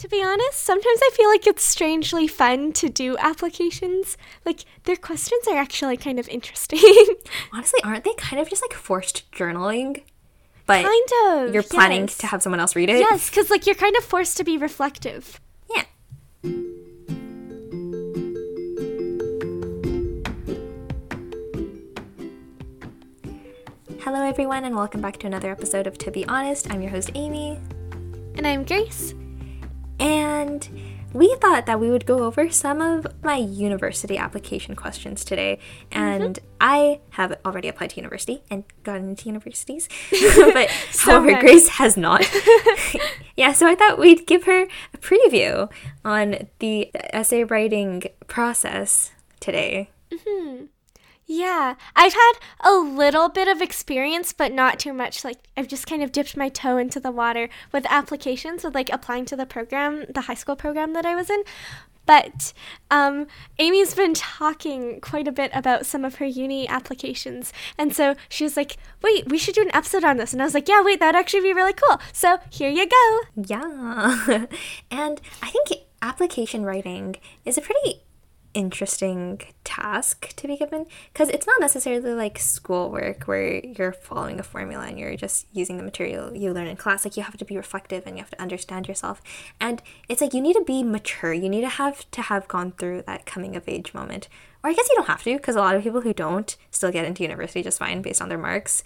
To be honest, sometimes I feel like it's strangely fun to do applications. Like, their questions are actually kind of interesting. Honestly, aren't they kind of just like forced journaling? But kind of. you're planning yes. to have someone else read it? Yes, because, like, you're kind of forced to be reflective. Yeah. Hello, everyone, and welcome back to another episode of To Be Honest. I'm your host, Amy, And I'm Grace. And we thought that we would go over some of my university application questions today. And mm-hmm. I have already applied to university and gotten into universities, but however, many. Grace has not. yeah, so I thought we'd give her a preview on the essay writing process today. Mm-hmm. Yeah, I've had a little bit of experience, but not too much. Like, I've just kind of dipped my toe into the water with applications, with like applying to the program, the high school program that I was in. But um, Amy's been talking quite a bit about some of her uni applications. And so she was like, wait, we should do an episode on this. And I was like, yeah, wait, that'd actually be really cool. So here you go. Yeah. and I think application writing is a pretty interesting task to be given because it's not necessarily like schoolwork where you're following a formula and you're just using the material you learn in class. Like you have to be reflective and you have to understand yourself. And it's like you need to be mature. You need to have to have gone through that coming of age moment. Or i guess you don't have to because a lot of people who don't still get into university just fine based on their marks.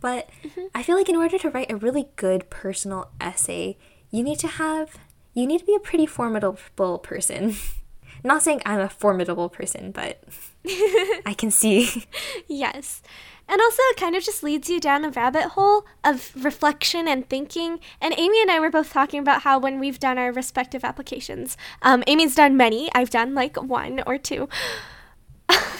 But mm-hmm. i feel like in order to write a really good personal essay you need to have you need to be a pretty formidable person not saying I'm a formidable person, but I can see. Yes. And also, it kind of just leads you down a rabbit hole of reflection and thinking. And Amy and I were both talking about how when we've done our respective applications, um, Amy's done many, I've done like one or two.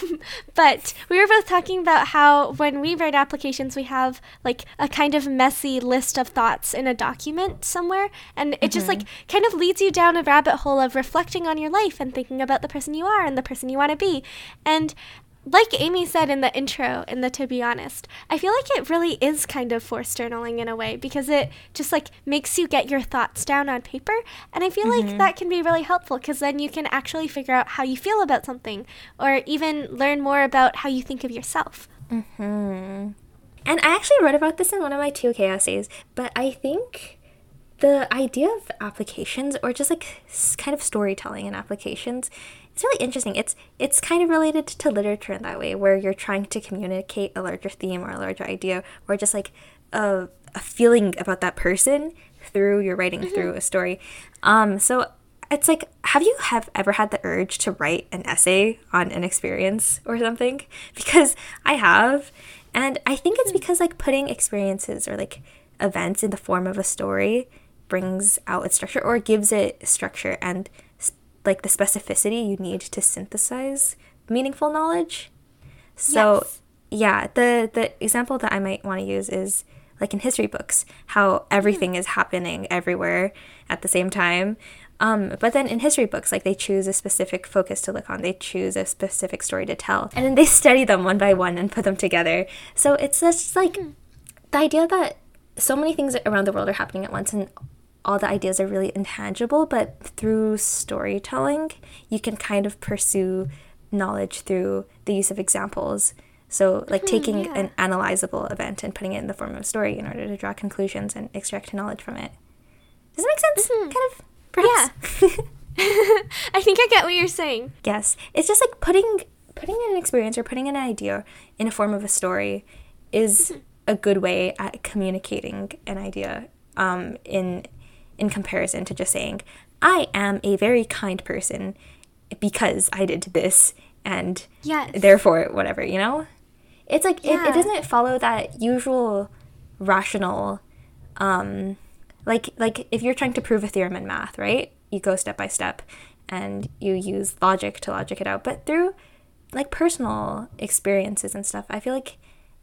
but we were both talking about how when we write applications, we have like a kind of messy list of thoughts in a document somewhere. And it just like mm-hmm. kind of leads you down a rabbit hole of reflecting on your life and thinking about the person you are and the person you want to be. And like Amy said in the intro, in the To Be Honest, I feel like it really is kind of forced journaling in a way because it just like makes you get your thoughts down on paper. And I feel like mm-hmm. that can be really helpful because then you can actually figure out how you feel about something or even learn more about how you think of yourself. Mm-hmm. And I actually wrote about this in one of my TOK essays, but I think the idea of applications or just like kind of storytelling in applications is really interesting. It's it's kind of related to literature in that way where you're trying to communicate a larger theme or a larger idea or just like a, a feeling about that person through your writing through a story. Um so it's like have you have ever had the urge to write an essay on an experience or something? Because i have. And i think it's because like putting experiences or like events in the form of a story brings out its structure or gives it structure. And like the specificity you need to synthesize meaningful knowledge. So Yes. yeah the the example that i might want to use is like in history books how everything is happening everywhere at the same time. Um, but then in history books like they choose a specific focus to look on. They choose a specific story to tell. And then they study them one by one and put them together. So it's just like the idea that so many things around the world are happening at once and all the ideas are really intangible but through storytelling you can kind of pursue knowledge through the use of examples. So like hmm, taking yeah. an analyzable event and putting it in the form of a story in order to draw conclusions and extract knowledge from it. Does that make sense? Mm-hmm. Kind of perhaps? I think I get what you're saying. yes. It's just like putting putting an experience or putting an idea in a form of a story is mm-hmm. a good way at communicating an idea um, in in comparison to just saying i am a very kind person because i did this and Yes. therefore whatever you know? It's like it, Yeah. it doesn't follow that usual rational um like like if you're trying to prove a theorem in math right? You go step by step and you use logic to logic it out. But through like personal experiences and stuff i feel like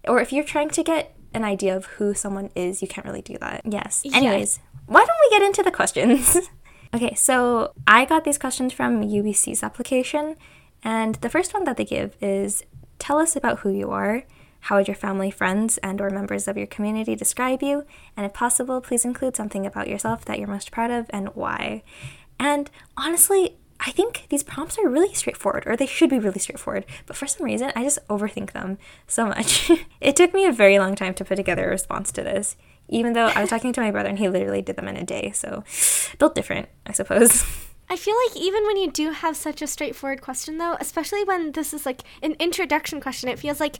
or if you're trying to get an idea of who someone is you can't really do that. Yes. Anyways why don't we get into the questions okay so i got these questions from ubc's application and the first one that they give is tell us about who you are How would your family, friends, and or members of your community describe you? And if possible, please include something about yourself that you're most proud of and why. And honestly, I think these prompts are really straightforward, or they should be really straightforward, but for some reason, I just overthink them so much. it took me a very long time to put together a response to this, even though I was talking to my brother and he literally did them in a day, so built different, I suppose. I feel like even when you do have such a straightforward question, though, especially when this is like an introduction question, it feels like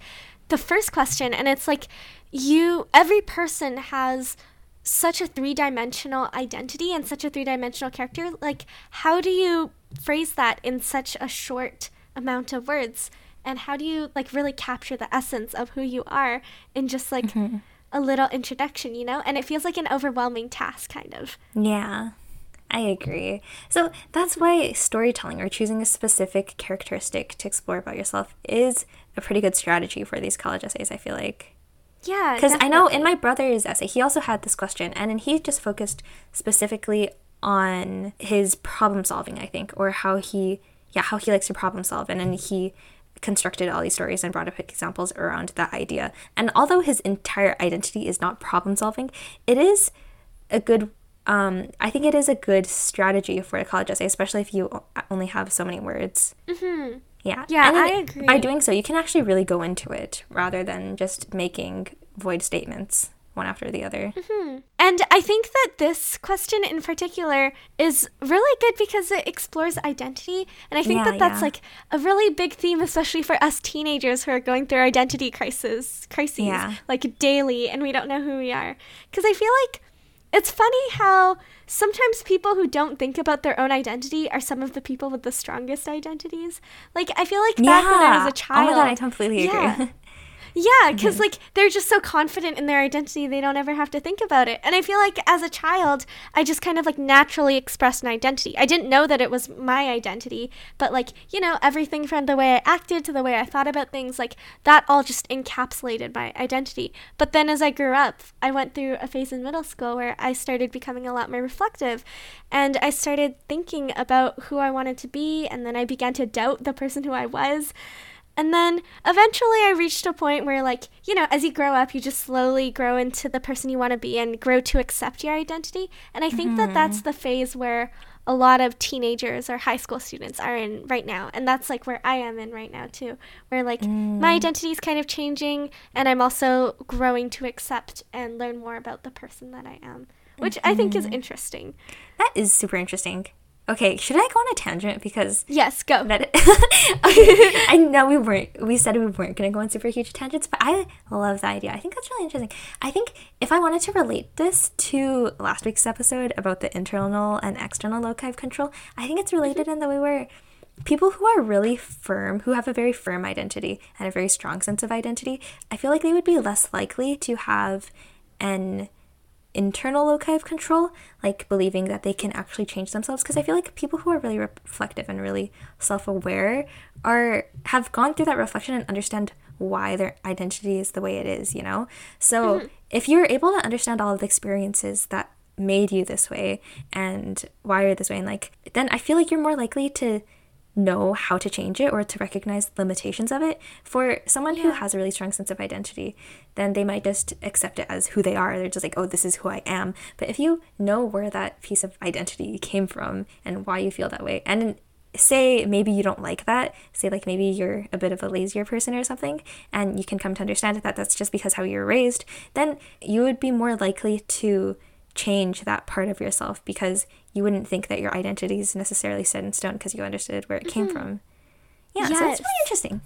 the first question, and it's like you, every person has such a three dimensional identity and such a three dimensional character. Like, how do you phrase that in such a short amount of words? And how do you like really capture the essence of who you are in just like mm-hmm. A little introduction, you know? And it feels like an overwhelming task, kind of. Yeah. I agree. So that's why storytelling or choosing a specific characteristic to explore about yourself is a pretty good strategy for these college essays, I feel like. Yeah. Because I know in my brother's essay, he also had this question, and then he just focused specifically on his problem solving, I think, or how he, yeah, how he likes to problem solve. And then he constructed all these stories and brought up examples around that idea. And although his entire identity is not problem solving, it is a good um, I think it is a good strategy for a college essay, especially if you only have so many words. Mm-hmm. Yeah. Yeah, I agree. By doing so, you can actually really go into it rather than just making void statements one after the other. Mm-hmm. And I think that this question in particular is really good because it explores identity. And I think yeah, that that's yeah. like a really big theme, especially for us teenagers who are going through identity crisis, crises yeah. like daily, and we don't know who we are. Because I feel like it's funny how sometimes people who don't think about their own identity are some of the people with the strongest identities. Like I feel like back yeah. when I was a child. Oh my god, I completely agree. Yeah, because mm-hmm. like they're just so confident in their identity, they don't ever have to think about it. And I feel like as a child, I just kind of like naturally expressed an identity. I didn't know that it was my identity, but like, you know, everything from the way I acted to the way I thought about things, like that all just encapsulated my identity. But then as I grew up, I went through a phase in middle school where I started becoming a lot more reflective and I started thinking about who I wanted to be, and then I began to doubt the person who I was. And then eventually I reached a point where, like, you know, as you grow up, you just slowly grow into the person you want to be and grow to accept your identity. And I think mm-hmm. that that's the phase where a lot of teenagers or high school students are in right now. And that's like where I am in right now, too, where like mm. my identity is kind of changing and I'm also growing to accept and learn more about the person that I am, which mm-hmm. I think is mm-hmm. interesting. That is super interesting. Okay, should I go on a tangent because yes, go. That okay, I know we weren't. We said we weren't going to go on super huge tangents, but I love the idea. I think that's really interesting. I think if I wanted to relate this to last week's episode about the internal and external loci of control, I think it's related mm-hmm. in the way where people who are really firm, who have a very firm identity and a very strong sense of identity, I feel like they would be less likely to have an internal loci of control, like believing that they can actually change themselves. Because I feel like people who are really reflective and really self-aware are have gone through that reflection and understand why their identity is the way it is. You know, so mm-hmm. if you're able to understand all of the experiences that made you this way and why you're this way, and like then I feel like you're more likely to know how to change it or to recognize limitations of it. For someone yeah. who has a really strong sense of identity, then they might just accept it as who they are. They're just like, oh, this is who I am. But if you know where that piece of identity came from and why you feel that way, and say maybe you don't like that, say like maybe you're a bit of a lazier person or something, and you can come to understand that that's just because how you're raised, then you would be more likely to change that part of yourself because you wouldn't think that your identity is necessarily set in stone because you understood where it came mm-hmm. from. Yeah, yes. so it's really interesting.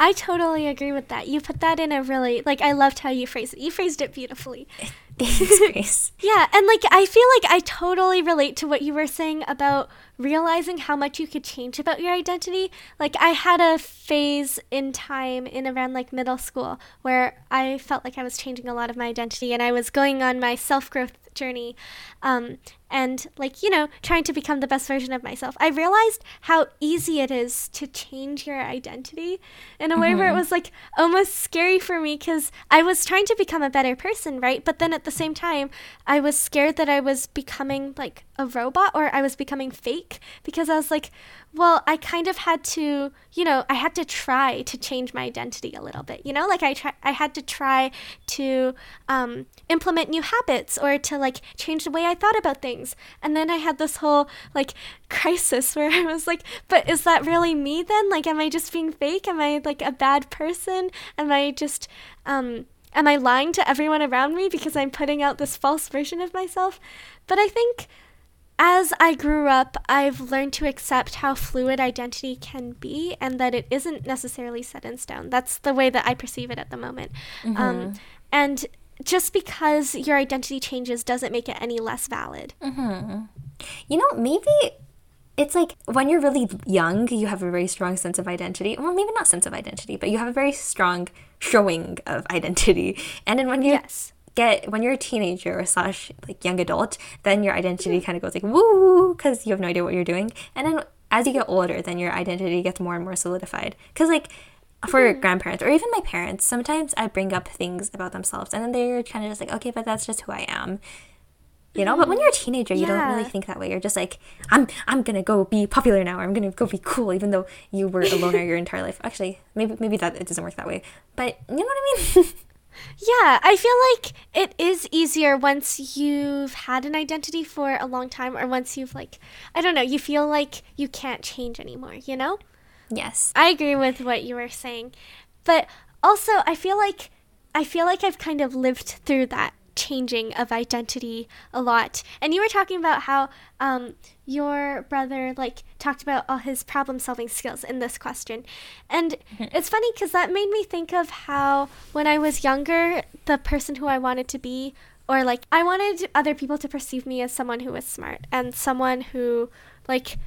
I totally agree with that. You put that in a really like I loved how you phrased it. You phrased it beautifully. Thanks, Grace. yeah, and like I feel like I totally relate to what you were saying about realizing how much you could change about your identity. Like I had a phase in time in around like middle school where I felt like I was changing a lot of my identity and I was going on my self-growth journey. Um, and like you know trying to become the best version of myself i realized how easy it is to change your identity in a way mm-hmm. where it mm-hmm. was like almost scary for me because i was trying to become a better person right but then at the same time i was scared that i was becoming like a robot or i was becoming fake because i was like well i kind of had to you know i had to try to change my identity a little bit you know like i try i had to try to um, implement new habits or to like change the way i thought about things things. And then I had this whole like crisis where I was like, but is that really me then? Like, am I just being fake? Am I like a bad person? Am I just, um, am I lying to everyone around me because I'm putting out this false version of myself? But I think as I grew up, I've learned to accept how fluid identity can be and that it isn't necessarily set in stone. That's the way that I perceive it at the moment. Um, mm-hmm. Um, and just because your identity changes doesn't make it any less valid. Mm-hmm. You know, maybe it's like when you're really young, you have a very strong sense of identity. Well, maybe not sense of identity, but you have a very strong showing of identity. And then when you yes. get when you're a teenager or slash like young adult, then your identity mm-hmm. kind of goes like woo because you have no idea what you're doing. And then as you get older, then your identity gets more and more solidified. Because like for mm-hmm. grandparents or even my parents, sometimes I bring up things about themselves and then they're kind of just like, okay, but that's just who I am. You know, mm-hmm. but when you're a teenager, you don't really think that way. You're just like, I'm I'm gonna go be popular now. Or I'm gonna go be cool, even though you were a loner your entire life. Actually, maybe maybe that it doesn't work that way. But you know what I mean? yeah, I feel like it is easier once you've had an identity for a long time, or once you've like, I don't know, you feel like you can't change anymore. You know? Yes. I agree with what you were saying. But also I feel like I feel like I've kind of lived through that changing of identity a lot. And you were talking about how um, your brother like talked about all his problem solving skills in this question. And it's funny because that made me think of how when I was younger, the person who I wanted to be or like I wanted other people to perceive me as someone who was smart and someone who like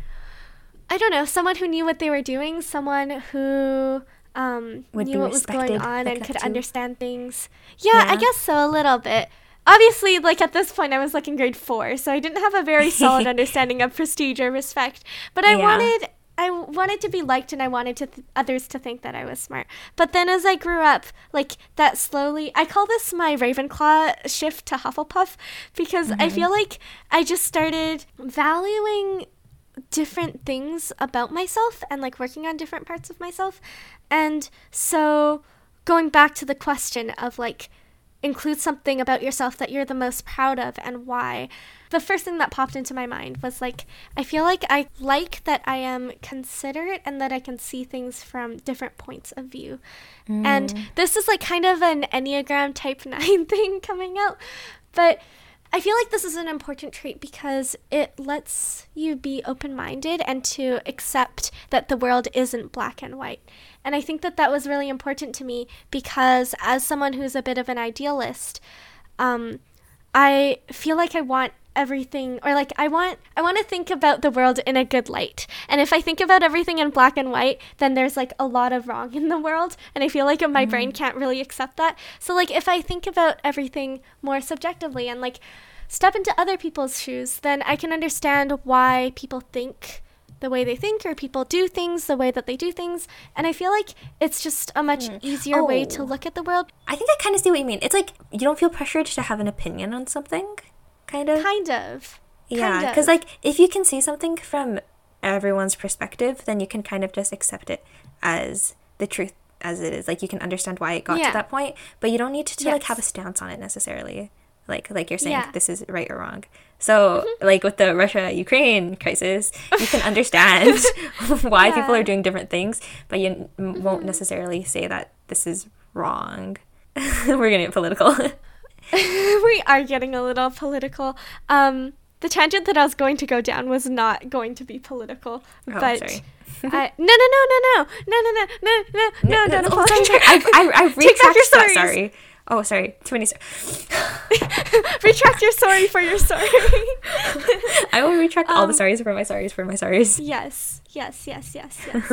I don't know, someone who knew what they were doing, someone who um, knew what was going on and could understand things. Yeah, yeah, I guess so, a little bit. Obviously, like at this point, I was like in grade four, so I didn't have a very solid understanding of prestige or respect. But I yeah. wanted, I wanted to be liked, and I wanted to th- others to think that I was smart. But then, as I grew up, like that slowly, I call this my Ravenclaw shift to Hufflepuff because mm-hmm. I feel like I just started valuing different things about myself and like working on different parts of myself. And so going back to the question of like include something about yourself that you're the most proud of and why. The first thing that popped into my mind was like I feel like I like that I am considerate and that I can see things from different points of view. Mm. And this is like kind of an Enneagram type 9 thing coming out. But I feel like this is an important trait because it lets you be open minded and to accept that the world isn't black and white. And I think that that was really important to me because, as someone who's a bit of an idealist, um, I feel like I want everything or like I want I want to think about the world in a good light. And if I think about everything in black and white, then there's like a lot of wrong in the world and I feel like my mm. brain can't really accept that. So like if I think about everything more subjectively and like step into other people's shoes, then I can understand why people think the way they think or people do things the way that they do things. And I feel like it's just a much mm. easier oh. way to oh. look at the world. I think I kind of see what you mean. It's like you don't feel pressured to have an opinion on something, kind of. Kind of. Yeah, because like if you can see something from everyone's perspective, then you can kind of just accept it as the truth as it is. Like you can understand why it got yeah. to that point, but you don't need to, to yes. like have a stance on it necessarily like like you're saying yeah. this is right or wrong so mm-hmm. like with the russia ukraine crisis you can understand why yeah. people are doing different things but you mm-hmm. won't necessarily say that this is wrong we're getting political we are getting a little political um the tangent that I was going to go down was not going to be political, oh, but sorry. I, no, no, no, no, no, no, no, no, no, no, no, no, no, no, no, I, I, I retract that. Sorry. Oh, sorry. Too many. retract your sorry for your sorry. I will retract um, all the um, sorries for my sorries for my sorries. Yes, yes, yes, yes, yes.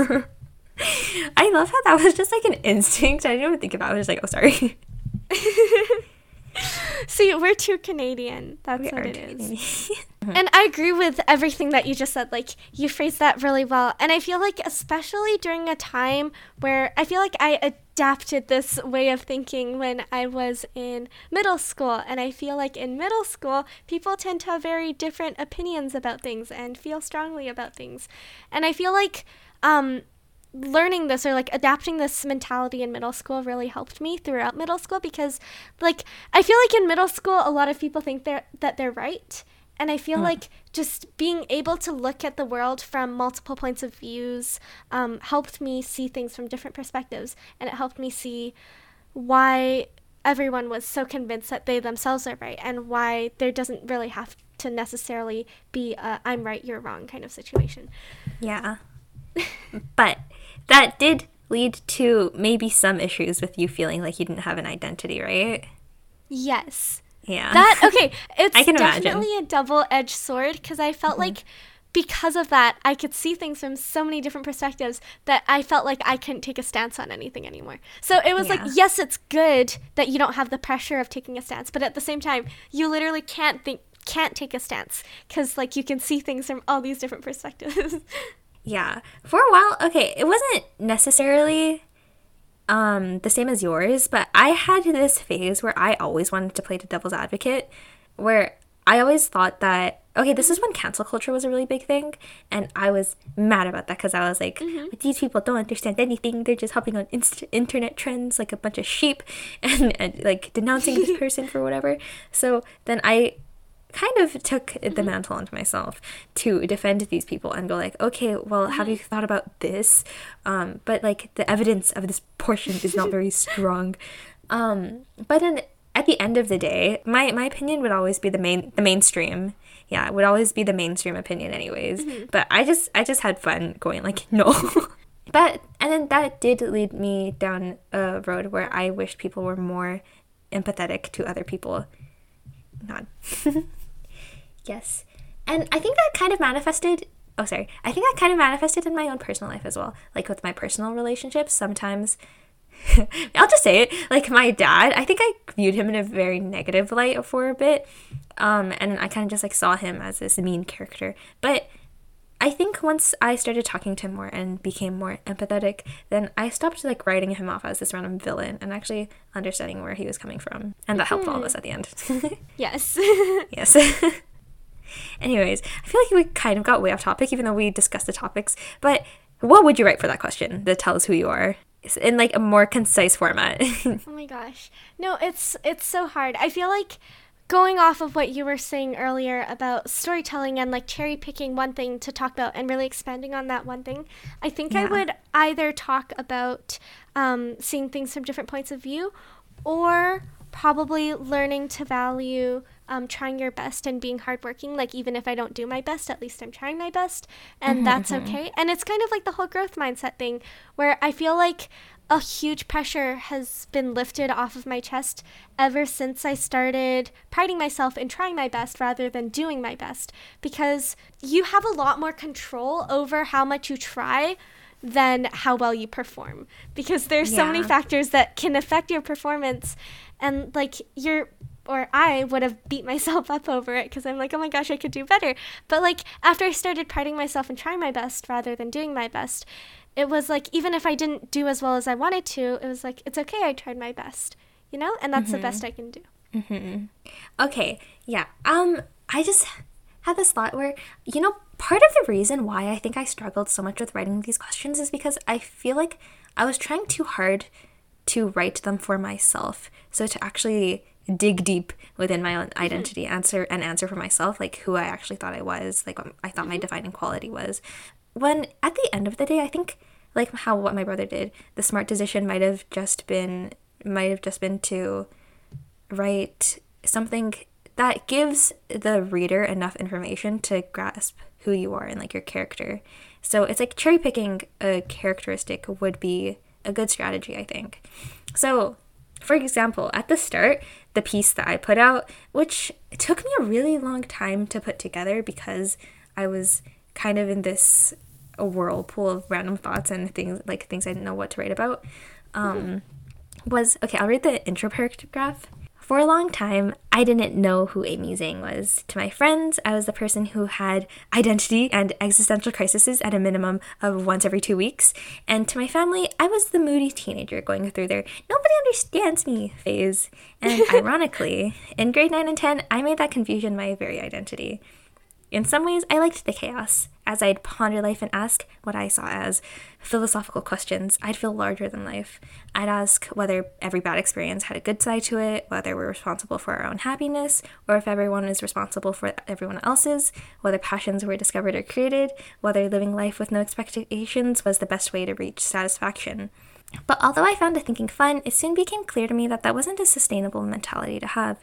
I love how that was just like an instinct. I didn't even think about it. I was just like, oh, sorry. See, we're too Canadian. That's We what it is. And I agree with everything that you just said. Like, you phrased that really well. And I feel like, especially during a time where I feel like I adapted this way of thinking when I was in middle school. And I feel like in middle school, people tend to have very different opinions about things and feel strongly about things. And I feel like, um, learning this or like adapting this mentality in middle school really helped me throughout middle school because like I feel like in middle school a lot of people think they're that they're right and I feel like just being able to look at the world from multiple points of views um, helped me see things from different perspectives and it helped me see why everyone was so convinced that they themselves are right and why there doesn't really have to necessarily be a I'm right you're wrong kind of situation. Yeah. but that did lead to maybe some issues with you feeling like you didn't have an identity, right? Yes. Yeah. That okay, it's I can imagine. definitely a double-edged sword because I felt like mm-hmm. because of that I could see things from so many different perspectives that I felt like I couldn't take a stance on anything anymore. So it was like yes, it's good that you don't have the pressure of taking a stance, but at the same time, you literally can't think can't take a stance cuz like you can see things from all these different perspectives. Yeah. For a while, okay, it wasn't necessarily um the same as yours, but I had this phase where I always wanted to play the devil's advocate where I always thought that okay, this is when cancel culture was a really big thing, and I was mad about that because I was like, these people don't understand anything. They're just hopping on inst- internet trends like a bunch of sheep, and, and like denouncing this person for whatever. So then I kind of took the mantle onto myself to defend these people and go like okay well have you thought about this? Um, but like the evidence of this portion is not very strong. Um, but then at the end of the day my, my opinion would always be the main the mainstream. Yeah it would always be the mainstream opinion anyways. But i just i just had fun going like no. But and then that did lead me down a road where i wished people were more empathetic to other people. Nod Yes. And I think that kind of manifested oh sorry. I think that kind of manifested in my own personal life as well. Like with my personal relationships, sometimes I'll just say it. Like my dad, I think I viewed him in a very negative light for a bit. Um, and I kind of just like saw him as this mean character. But I think once I started talking to him more and became more empathetic, then I stopped like writing him off as this random villain and actually understanding where he was coming from. And that helped all of us at the end. yes. Yes. Anyways, I feel like we kind of got way off topic, even though we discussed the topics. But what would you write for that question that tells who you are in like a more concise format? Oh my gosh. No, it's it's so hard. I feel like going off of what you were saying earlier about storytelling and like cherry picking one thing to talk about and really expanding on that one thing, I think I would either talk about um, seeing things from different points of view or probably learning to value um, trying your best and being hardworking. Like, even if I don't do my best, at least I'm trying my best, and that's okay. And it's kind of like the whole growth mindset thing where I feel like a huge pressure has been lifted off of my chest ever since I started priding myself in trying my best rather than doing my best because you have a lot more control over how much you try than how well you perform because there's so many factors that can affect your performance and like you're or I would have beat myself up over it because I'm like, oh my gosh, I could do better. But like after I started priding myself and trying my best rather than doing my best, it was like even if I didn't do as well as I wanted to, it was like it's okay, I tried my best, you know, and that's the best I can do. okay, yeah. Um, I just had this thought where, you know, part of the reason why I think I struggled so much with writing these questions is because I feel like I was trying too hard to write them for myself. So to actually dig deep within my own hmm. identity, answer and answer for myself, like who I actually thought I was, like what I thought my mm-hmm. defining quality was. When at the end of the day, I think like how what my brother did, the smart decision might have just been might have just been to write something that gives the reader enough information to grasp who you are and like your character. So it's like cherry picking a characteristic would be a good strategy, I think. So, for example, at the start, the piece that I put out, which took me a really long time to put together because I was kind of in this a whirlpool of random thoughts and things like things I didn't know what to write about. Um, was okay, I'll read the intro paragraph. For a long time, I didn't know who Amy Zhang was. To my friends, I was the person who had identity and existential crises at a minimum of once every two weeks. And to my family, I was the moody teenager going through their nobody understands me phase. And ironically, in grade 9 and 10, I made that confusion my very identity. In some ways, I liked the chaos. As I'd ponder life and ask what I saw as philosophical questions, I'd feel larger than life. I'd ask whether every bad experience had a good side to it, whether we're responsible for our own happiness, or if everyone is responsible for everyone else's, whether passions were discovered or created, whether living life with no expectations was the best way to reach satisfaction. But although I found the thinking fun, it soon became clear to me that that wasn't a sustainable mentality to have.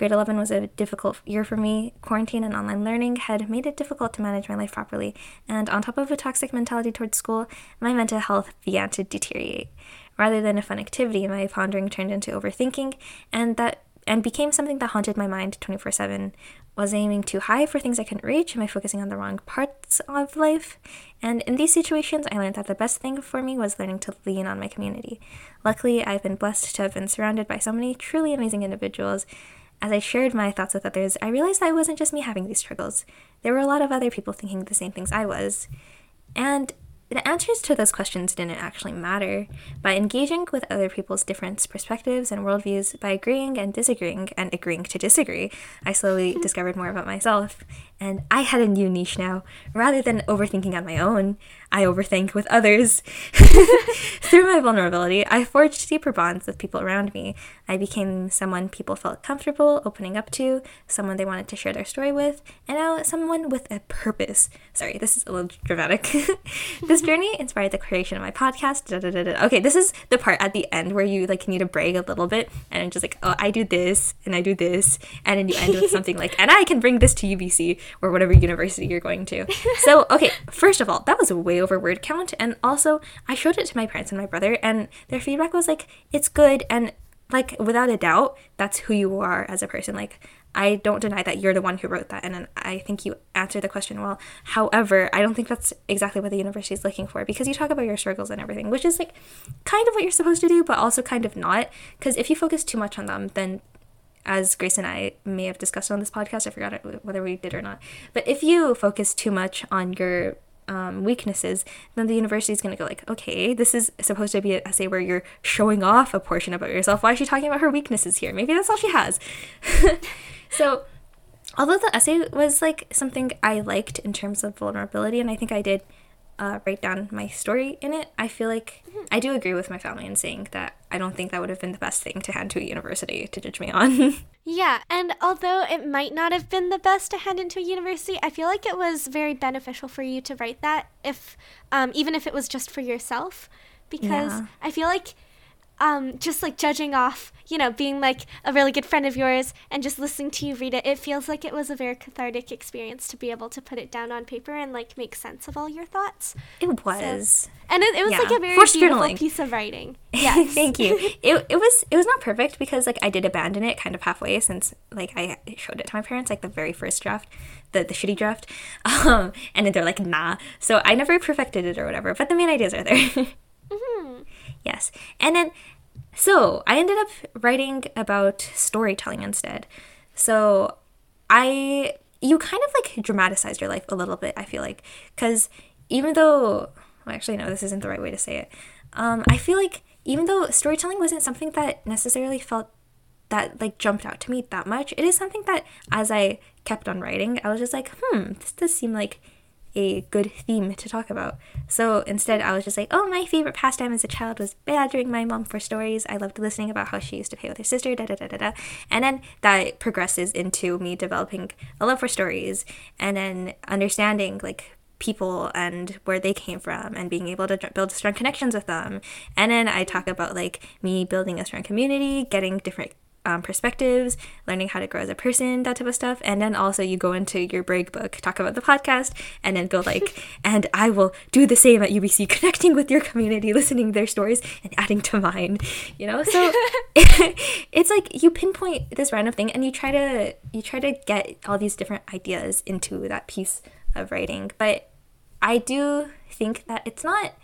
Grade 11 was a difficult year for me. Quarantine and online learning had made it difficult to manage my life properly, and on top of a toxic mentality towards school, my mental health began to deteriorate. Rather than a fun activity, my pondering turned into overthinking, and that and became something that haunted my mind 24/7. Was aiming too high for things I couldn't reach? Am I focusing on the wrong parts of life? And in these situations, I learned that the best thing for me was learning to lean on my community. Luckily, I've been blessed to have been surrounded by so many truly amazing individuals as I shared my thoughts with others, I realized that it wasn't just me having these struggles. There were a lot of other people thinking the same things I was. And the answers to those questions didn't actually matter. By engaging with other people's different perspectives and worldviews, by agreeing and disagreeing and agreeing to disagree, I slowly discovered more about myself. And I had a new niche now. Rather than overthinking on my own, I overthink with others. Through my vulnerability, I forged deeper bonds with people around me. I became someone people felt comfortable opening up to, someone they wanted to share their story with, and now someone with a purpose. Sorry, this is a little dramatic. this journey inspired the creation of my podcast. Da, da, da, okay, this is the part at the end where you like need to brag a little bit and I'm just like, oh, I do this and I do this, and then you end with something like, and I can bring this to UBC or whatever university you're going to. So, okay, first of all, that was a way over word count. And also, I showed it to my parents and my brother, and their feedback was like, it's good. And like, without a doubt, that's who you are as a person. Like, I don't deny that you're the one who wrote that. And I think you answered the question well. However, I don't think that's exactly what the university is looking for because you talk about your struggles and everything, which is like kind of what you're supposed to do, but also kind of not. Because if you focus too much on them, then as Grace and I may have discussed on this podcast, I forgot whether we did or not. But if you focus too much on your um, weaknesses, then the university is going to go like, okay, this is supposed to be an essay where you're showing off a portion about yourself. Why is she talking about her weaknesses here? Maybe that's all she has. so, although the essay was like something I liked in terms of vulnerability, and I think I did uh, write down my story in it, I feel like mm-hmm. I do agree with my family in saying that I don't think that would have been the best thing to hand to a university to judge me on. yeah, and although it might not have been the best to hand into a university, I feel like it was very beneficial for you to write that, if um, even if it was just for yourself, because yeah. I feel like um, just like judging off, you know, being like a really good friend of yours and just listening to you read it, it feels like it was a very cathartic experience to be able to put it down on paper and like make sense of all your thoughts. It was. So, and it, it was yeah. like a very Forced beautiful journaling. piece of writing. Yes. Thank you. It, it was it was not perfect because like I did abandon it kind of halfway since like I showed it to my parents like the very first draft, the, the shitty draft. Um, and then they're like, nah. So I never perfected it or whatever, but the main ideas are there. Yes. And then so I ended up writing about storytelling instead. So I, you kind of like dramatized your life a little bit, I feel like. Because even though, well, actually, no, this isn't the right way to say it. Um, I feel like even though storytelling wasn't something that necessarily felt that like jumped out to me that much, it is something that as I kept on writing, I was just like, hmm, this does seem like a good theme to talk about. So instead, I was just like, oh, my favorite pastime as a child was badgering my mom for stories. I loved listening about how she used to play with her sister, da da da da da. And then that progresses into me developing a love for stories and then understanding like people and where they came from and being able to build strong connections with them. And then I talk about like me building a strong community, getting different um, perspectives, learning how to grow as a person, that type of stuff. And then also you go into your break book, talk about the podcast, and then go like, and I will do the same at UBC, connecting with your community, listening their stories, and adding to mine. You know, so it's like you pinpoint this random thing, and you try to you try to get all these different ideas into that piece of writing. But I do think that it's not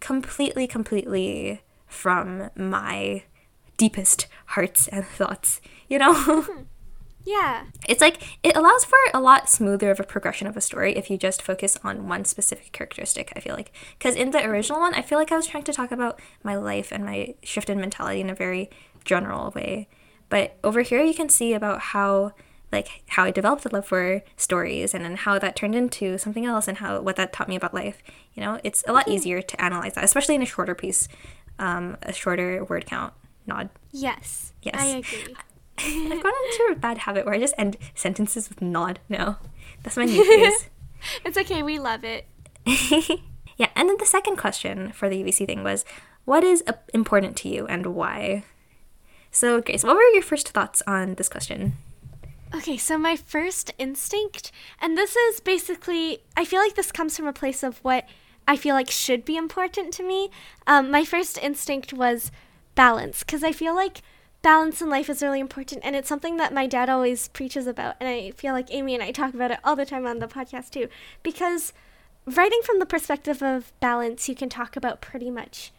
completely, completely from my deepest hearts and thoughts, you know? Yeah. It's like it allows for a lot smoother of a progression of a story if you just focus on one specific characteristic, I feel like. Because in the original one, I feel like I was trying to talk about my life and my shift in mentality in a very general way. But over here, you can see about how like how I developed a love for stories and then how that turned into something else and how what that taught me about life. You know, it's a lot mm-hmm. easier to analyze that, especially in a shorter piece, um, a shorter word count. Nod. Yes. Yes. I agree. I've gotten into a bad habit where I just end sentences with nod now. That's my new phrase. it's okay, we love it. yeah, and then the second question for the UBC thing was what is important to you and why? So, Grace, what were your first thoughts on this question? Okay, so my first instinct, and this is basically, I feel like this comes from a place of what I feel like should be important to me. Um, my first instinct was balance, because I feel like balance in life is really important and it's something that my dad always preaches about and i feel like amy and i talk about it all the time on the podcast too because writing from the perspective of balance you can talk about pretty much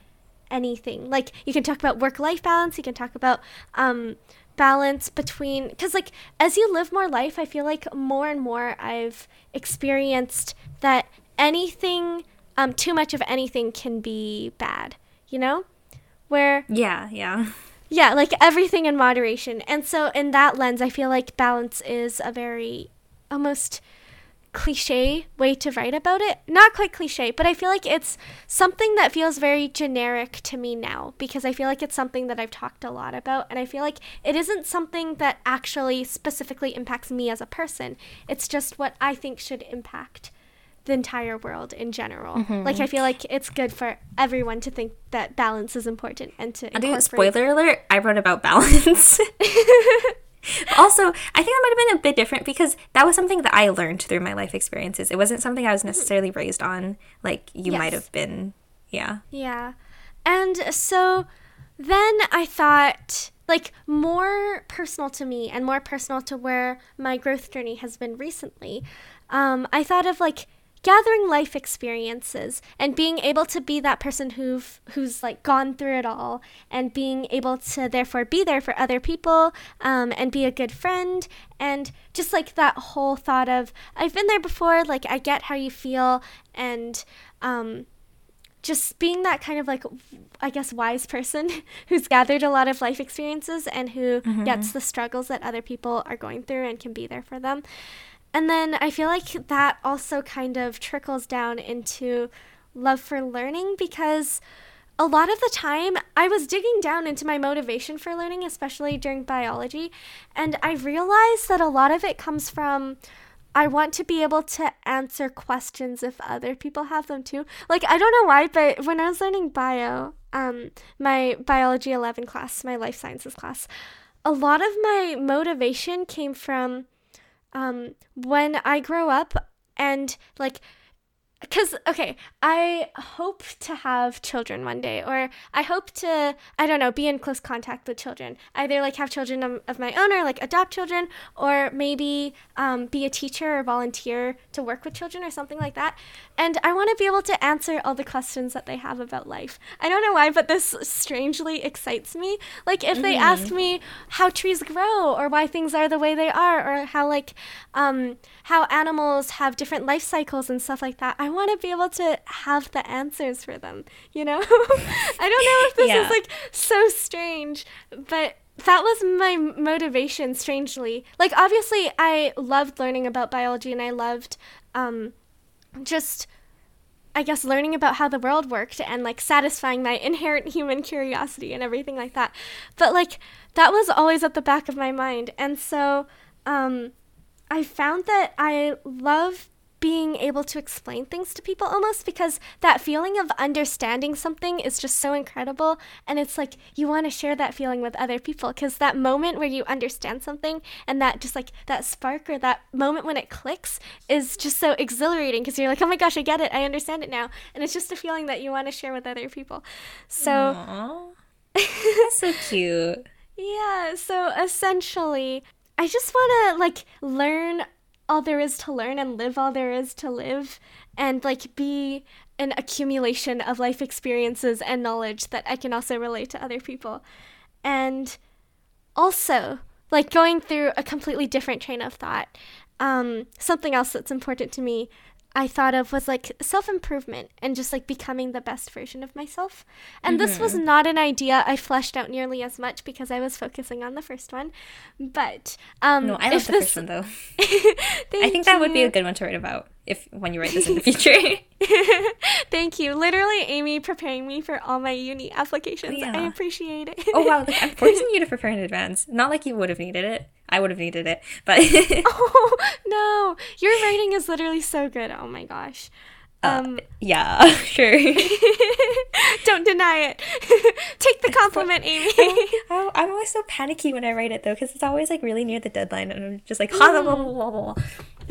anything. Like you can talk about work life balance you can talk about um, balance between because like as you live more life i feel like more and more i've experienced that anything um, too much of anything can be bad you know where yeah yeah yeah, like everything in moderation. And so, in that lens, I feel like balance is a very almost cliche way to write about it. Not quite cliche, but I feel like it's something that feels very generic to me now because I feel like it's something that I've talked a lot about. And I feel like it isn't something that actually specifically impacts me as a person, it's just what I think should impact the entire world in general. Mm-hmm. Like I feel like it's good for everyone to think that balance is important and to. I do spoiler alert. I wrote about balance. also, I think that might have been a bit different because that was something that I learned through my life experiences. It wasn't something I was mm-hmm. necessarily raised on, like you yes. might have been. Yeah. Yeah, and so then I thought like more personal to me and more personal to where my growth journey has been recently. Um, I thought of like gathering life experiences and being able to be that person who who's like gone through it all and being able to therefore be there for other people um, and be a good friend and just like that whole thought of I've been there before like I get how you feel and um, just being that kind of like I guess wise person who's gathered a lot of life experiences and who mm-hmm. gets the struggles that other people are going through and can be there for them. And then I feel like that also kind of trickles down into love for learning because a lot of the time I was digging down into my motivation for learning, especially during biology, and I realized that a lot of it comes from I want to be able to answer questions if other people have them too. Like I don't know why, but when I was learning bio, um my biology 11 class, my life sciences class, a lot of my motivation came from um, when I grow up and like because okay i hope to have children one day or i hope to i don't know be in close contact with children. Either like have children of, of my own or like adopt children or maybe um, be a teacher or volunteer to work with children or something like that. And i want to be able to answer all the questions that they have about life. I don't know why but this strangely excites me. Like if mm-hmm. they ask me how trees grow or why things are the way they are or how like um, how animals have different life cycles and stuff like that i want to be able to have the answers for them, you know? I don't know if this yeah. is like so strange, but that was my motivation strangely. Like obviously I loved learning about biology and I loved um just I guess learning about how the world worked and like satisfying my inherent human curiosity and everything like that. But like that was always at the back of my mind. And so um I found that I love being able to explain things to people almost because that feeling of understanding something is just so incredible. And it's like you want to share that feeling with other people because that moment where you understand something and that just like that spark or that moment when it clicks is just so exhilarating because you're like oh my gosh i get it. I understand it now. And it's just a feeling that you want to share with other people. So so cute. Yeah so essentially I just want to like learn all there is to learn and live all there is to live and like be an accumulation of life experiences and knowledge that I can also relate to other people. and also like going through a completely different train of thought. Um, something else that's important to me I thought of was like self improvement and just like becoming the best version of myself. And mm-hmm. this was mm-hmm. not an idea I fleshed out nearly as much because I was focusing on the first one. But um, no, I love the this... first one though. I think that you. would be a good one to write about if when you write this in the future. Thank you. Literally, Amy preparing me for all my uni applications. Yeah. I appreciate it. oh wow, like, I'm forcing you to prepare in advance. Not like you would have needed it. I would have needed it, but oh no, your writing is literally so good. Oh my gosh. Uh, um, uh, yeah, sure. Don't deny it. Take the compliment, Amy. I'm always so panicky when I write it though, because it's always like really near the deadline, and I'm just like, blah, blah, blah, blah, blah.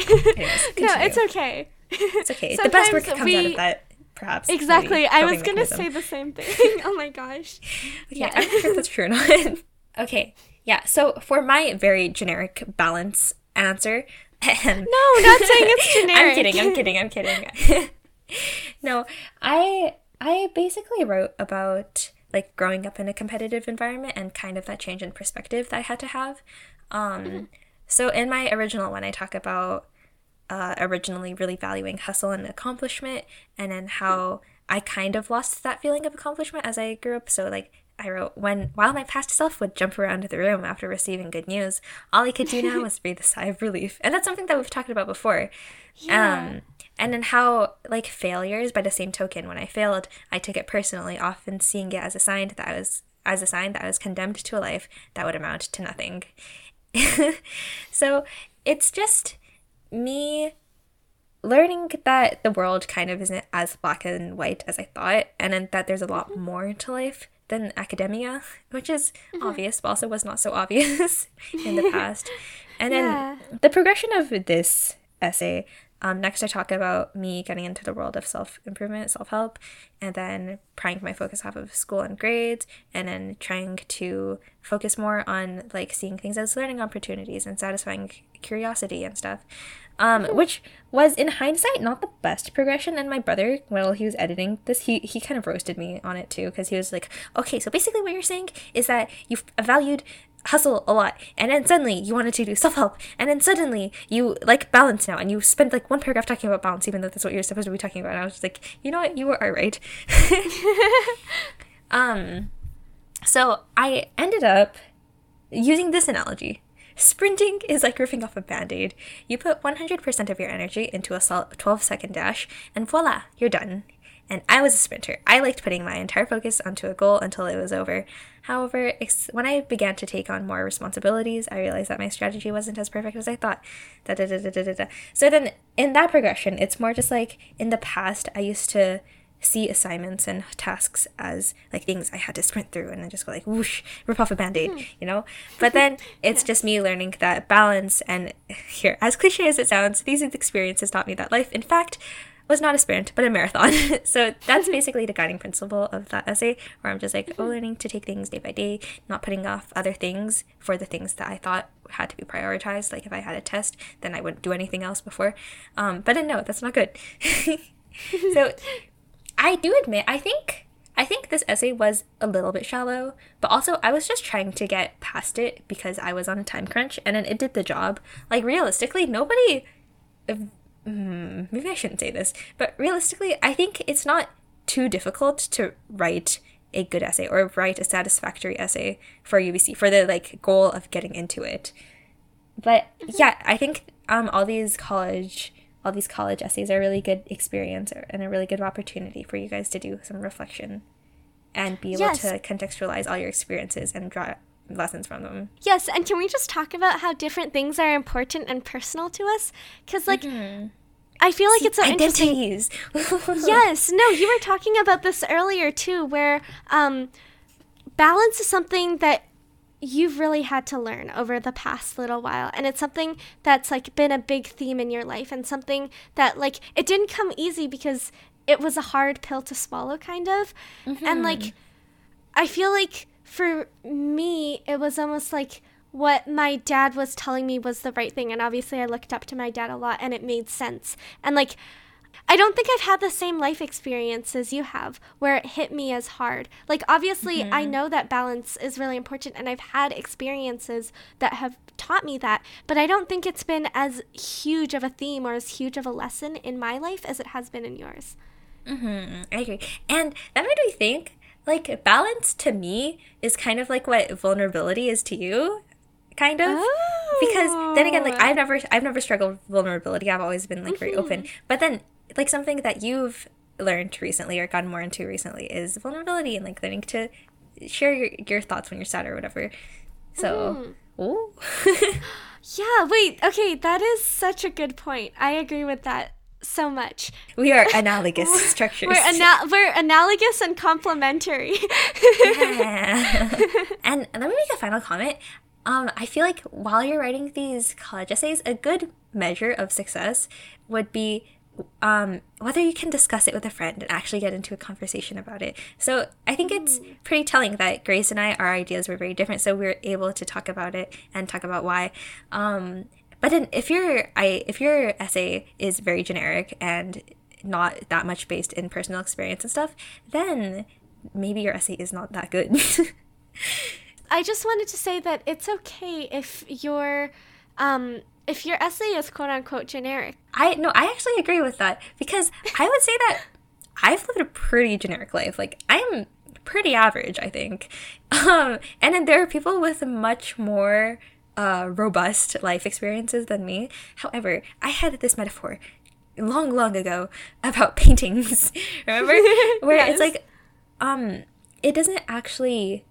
No, it's okay. It's okay. the best work comes we... out of that perhaps. Exactly. I was gonna say the same thing. oh my gosh. Okay, yeah. I'm not sure if that's true or not. okay. Yeah. So for my very generic balance answer, no, not saying it's generic. I'm kidding. I'm kidding. I'm kidding. no, I I basically wrote about like growing up in a competitive environment and kind of that change in perspective that I had to have. Um, mm-hmm. So in my original one, I talk about uh, originally really valuing hustle and accomplishment, and then how I kind of lost that feeling of accomplishment as I grew up. So like I wrote, when while my past self would jump around the room after receiving good news, all I could do now was breathe a sigh of relief, and that's something that we've talked about before. Yeah. Um, and then how like failures, by the same token, when I failed, I took it personally, often seeing it as a sign that I was as a sign that I was condemned to a life that would amount to nothing. so it's just me learning that the world kind of isn't as black and white as I thought, and then that there's a lot mm-hmm. more to life than academia, which is mm-hmm. obvious, but also was not so obvious in the past. And then yeah. the progression of this essay. Um, next, I talk about me getting into the world of self improvement, self help, and then prying my focus off of school and grades, and then trying to focus more on like seeing things as learning opportunities and satisfying curiosity and stuff um, which was in hindsight not the best progression. And my brother, while he was editing this, he he kind of roasted me on it too because he was like, "Okay, so basically what you're saying is that you've valued." Hustle a lot and then suddenly you wanted to do self-help and then suddenly you like balance now and you spent like one paragraph talking about balance even though that's what you're supposed to be talking about and i was just like you know what you were right um so i ended up using this analogy Sprinting is like ripping off a band aid. You put 100% of your energy into a 12 second dash, and voila, you're done. And I was a sprinter. I liked putting my entire focus onto a goal until it was over. However, when I began to take on more responsibilities, I realized that my strategy wasn't as perfect as I thought. Da, da, da, da, da, da. So then, in that progression, it's more just like in the past, I used to see assignments and tasks as like things I had to sprint through and then just go like whoosh, rip off a band-aid, hmm. you know? But then it's yeah. just me learning that balance and here, as cliche as it sounds, these experiences taught me that life, in fact, was not a sprint, but a marathon. so that's basically the guiding principle of that essay, where I'm just like, oh, learning to take things day by day, not putting off other things for the things that I thought had to be prioritized. Like if I had a test, then I wouldn't do anything else before. Um, but then no, that's not good. so I do admit, I think I think this essay was a little bit shallow, but also I was just trying to get past it because I was on a time crunch and then it did the job. Like realistically, nobody mm, maybe I shouldn't say this, but realistically, I think it's not too difficult to write a good essay or write a satisfactory essay for UBC for the like goal of getting into it. But yeah, I think um all these college all these college essays are a really good experience and a really good opportunity for you guys to do some reflection and be able yes. to contextualize all your experiences and draw lessons from them. Yes, and can we just talk about how different things are important and personal to us? Because, like, mm-hmm. I feel like See, it's so identities. interesting. yes, no, you were talking about this earlier too, where um, balance is something that you've really had to learn over the past little while and it's something that's like been a big theme in your life and something that like it didn't come easy because it was a hard pill to swallow kind of mm-hmm. and like i feel like for me it was almost like what my dad was telling me was the right thing and obviously i looked up to my dad a lot and it made sense and like I don't think I've had the same life experience as you have where it hit me as hard. Like, obviously, mm-hmm. I know that balance is really important, and I've had experiences that have taught me that, but I don't think it's been as huge of a theme or as huge of a lesson in my life as it has been in yours. Mm-hmm. I agree. And that made me think like balance to me is kind of like what vulnerability is to you kind of oh. because then again like i've never i've never struggled with vulnerability i've always been like very mm-hmm. open but then like something that you've learned recently or gotten more into recently is vulnerability and like learning to share your, your thoughts when you're sad or whatever so mm. yeah wait okay that is such a good point i agree with that so much. We are analogous structures. We're, ana- we're analogous and complementary. yeah. and let me make a final comment. Um, I feel like while you're writing these college essays, a good measure of success would be um, whether you can discuss it with a friend and actually get into a conversation about it. So I think it's pretty telling that Grace and I, our ideas were very different, so we were able to talk about it and talk about why. Um, but then if your I if your essay is very generic and not that much based in personal experience and stuff, then maybe your essay is not that good. I just wanted to say that it's okay if your um, if your essay is quote unquote generic. I no, I actually agree with that because I would say that I've lived a pretty generic life. Like I'm pretty average, I think. Um, and then there are people with much more uh, robust life experiences than me. However, I had this metaphor long, long ago about paintings. Remember? Where yes. it's like, um, it doesn't actually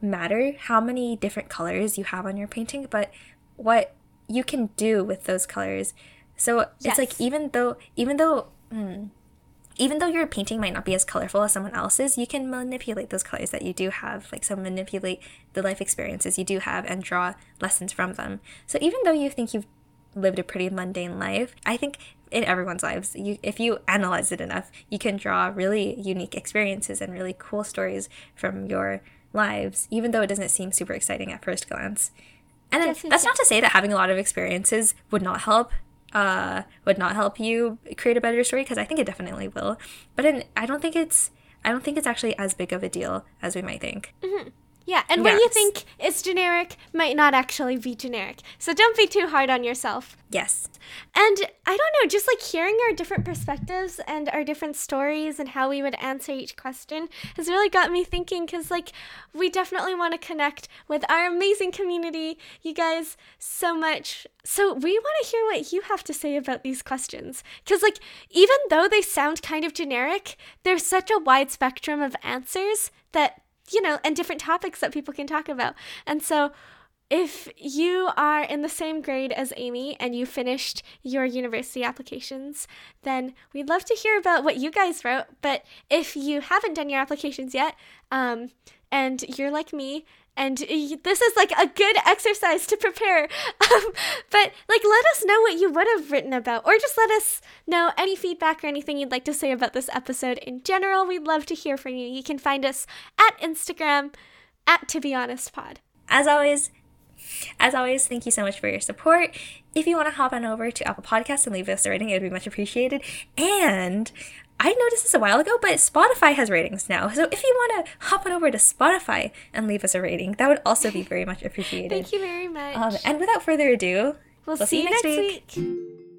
matter how many different colors you have on your painting, but what you can do with those colors. So yes. it's like even though even though mm, even though your painting might not be as colorful as someone else's, you can manipulate those colors that you do have, like so manipulate the life experiences you do have and draw lessons from them. So even though you think you've lived a pretty mundane life, I think in everyone's lives, you if you analyze it enough, you can draw really unique experiences and really cool stories from your lives, even though it doesn't seem super exciting at first glance. And then, that's not to say that having a lot of experiences would not help. Uh, would not help you create a better story because I think it definitely will. But in, I don't think it's I don't think it's actually as big of a deal as we might think. Mm-hmm. Yeah, and yes. what you think is generic might not actually be generic. So don't be too hard on yourself. Yes. And I don't know, just like hearing our different perspectives and our different stories and how we would answer each question has really got me thinking because, like, we definitely want to connect with our amazing community, you guys, so much. So we want to hear what you have to say about these questions. Because, like, even though they sound kind of generic, there's such a wide spectrum of answers that you know, and different topics that people can talk about. And so if you are in the same grade as Amy and you finished your university applications, then we'd love to hear about what you guys wrote. But if you haven't done your applications yet, um, and you're like me and this is like a good exercise to prepare. Um, but like, let us know what you would have written about, or just let us know any feedback or anything you'd like to say about this episode in general. We'd love to hear from you. You can find us at Instagram at To Be Honest Pod. As always, as always, thank you so much for your support. If you want to hop on over to Apple Podcasts and leave us a rating, it would be much appreciated. And I noticed this a while ago, but Spotify has ratings now. So if you want to hop on over to Spotify and leave us a rating, that would also be very much appreciated. Thank you very much. Um, and without further ado, we'll, we'll see, see, you next week. week.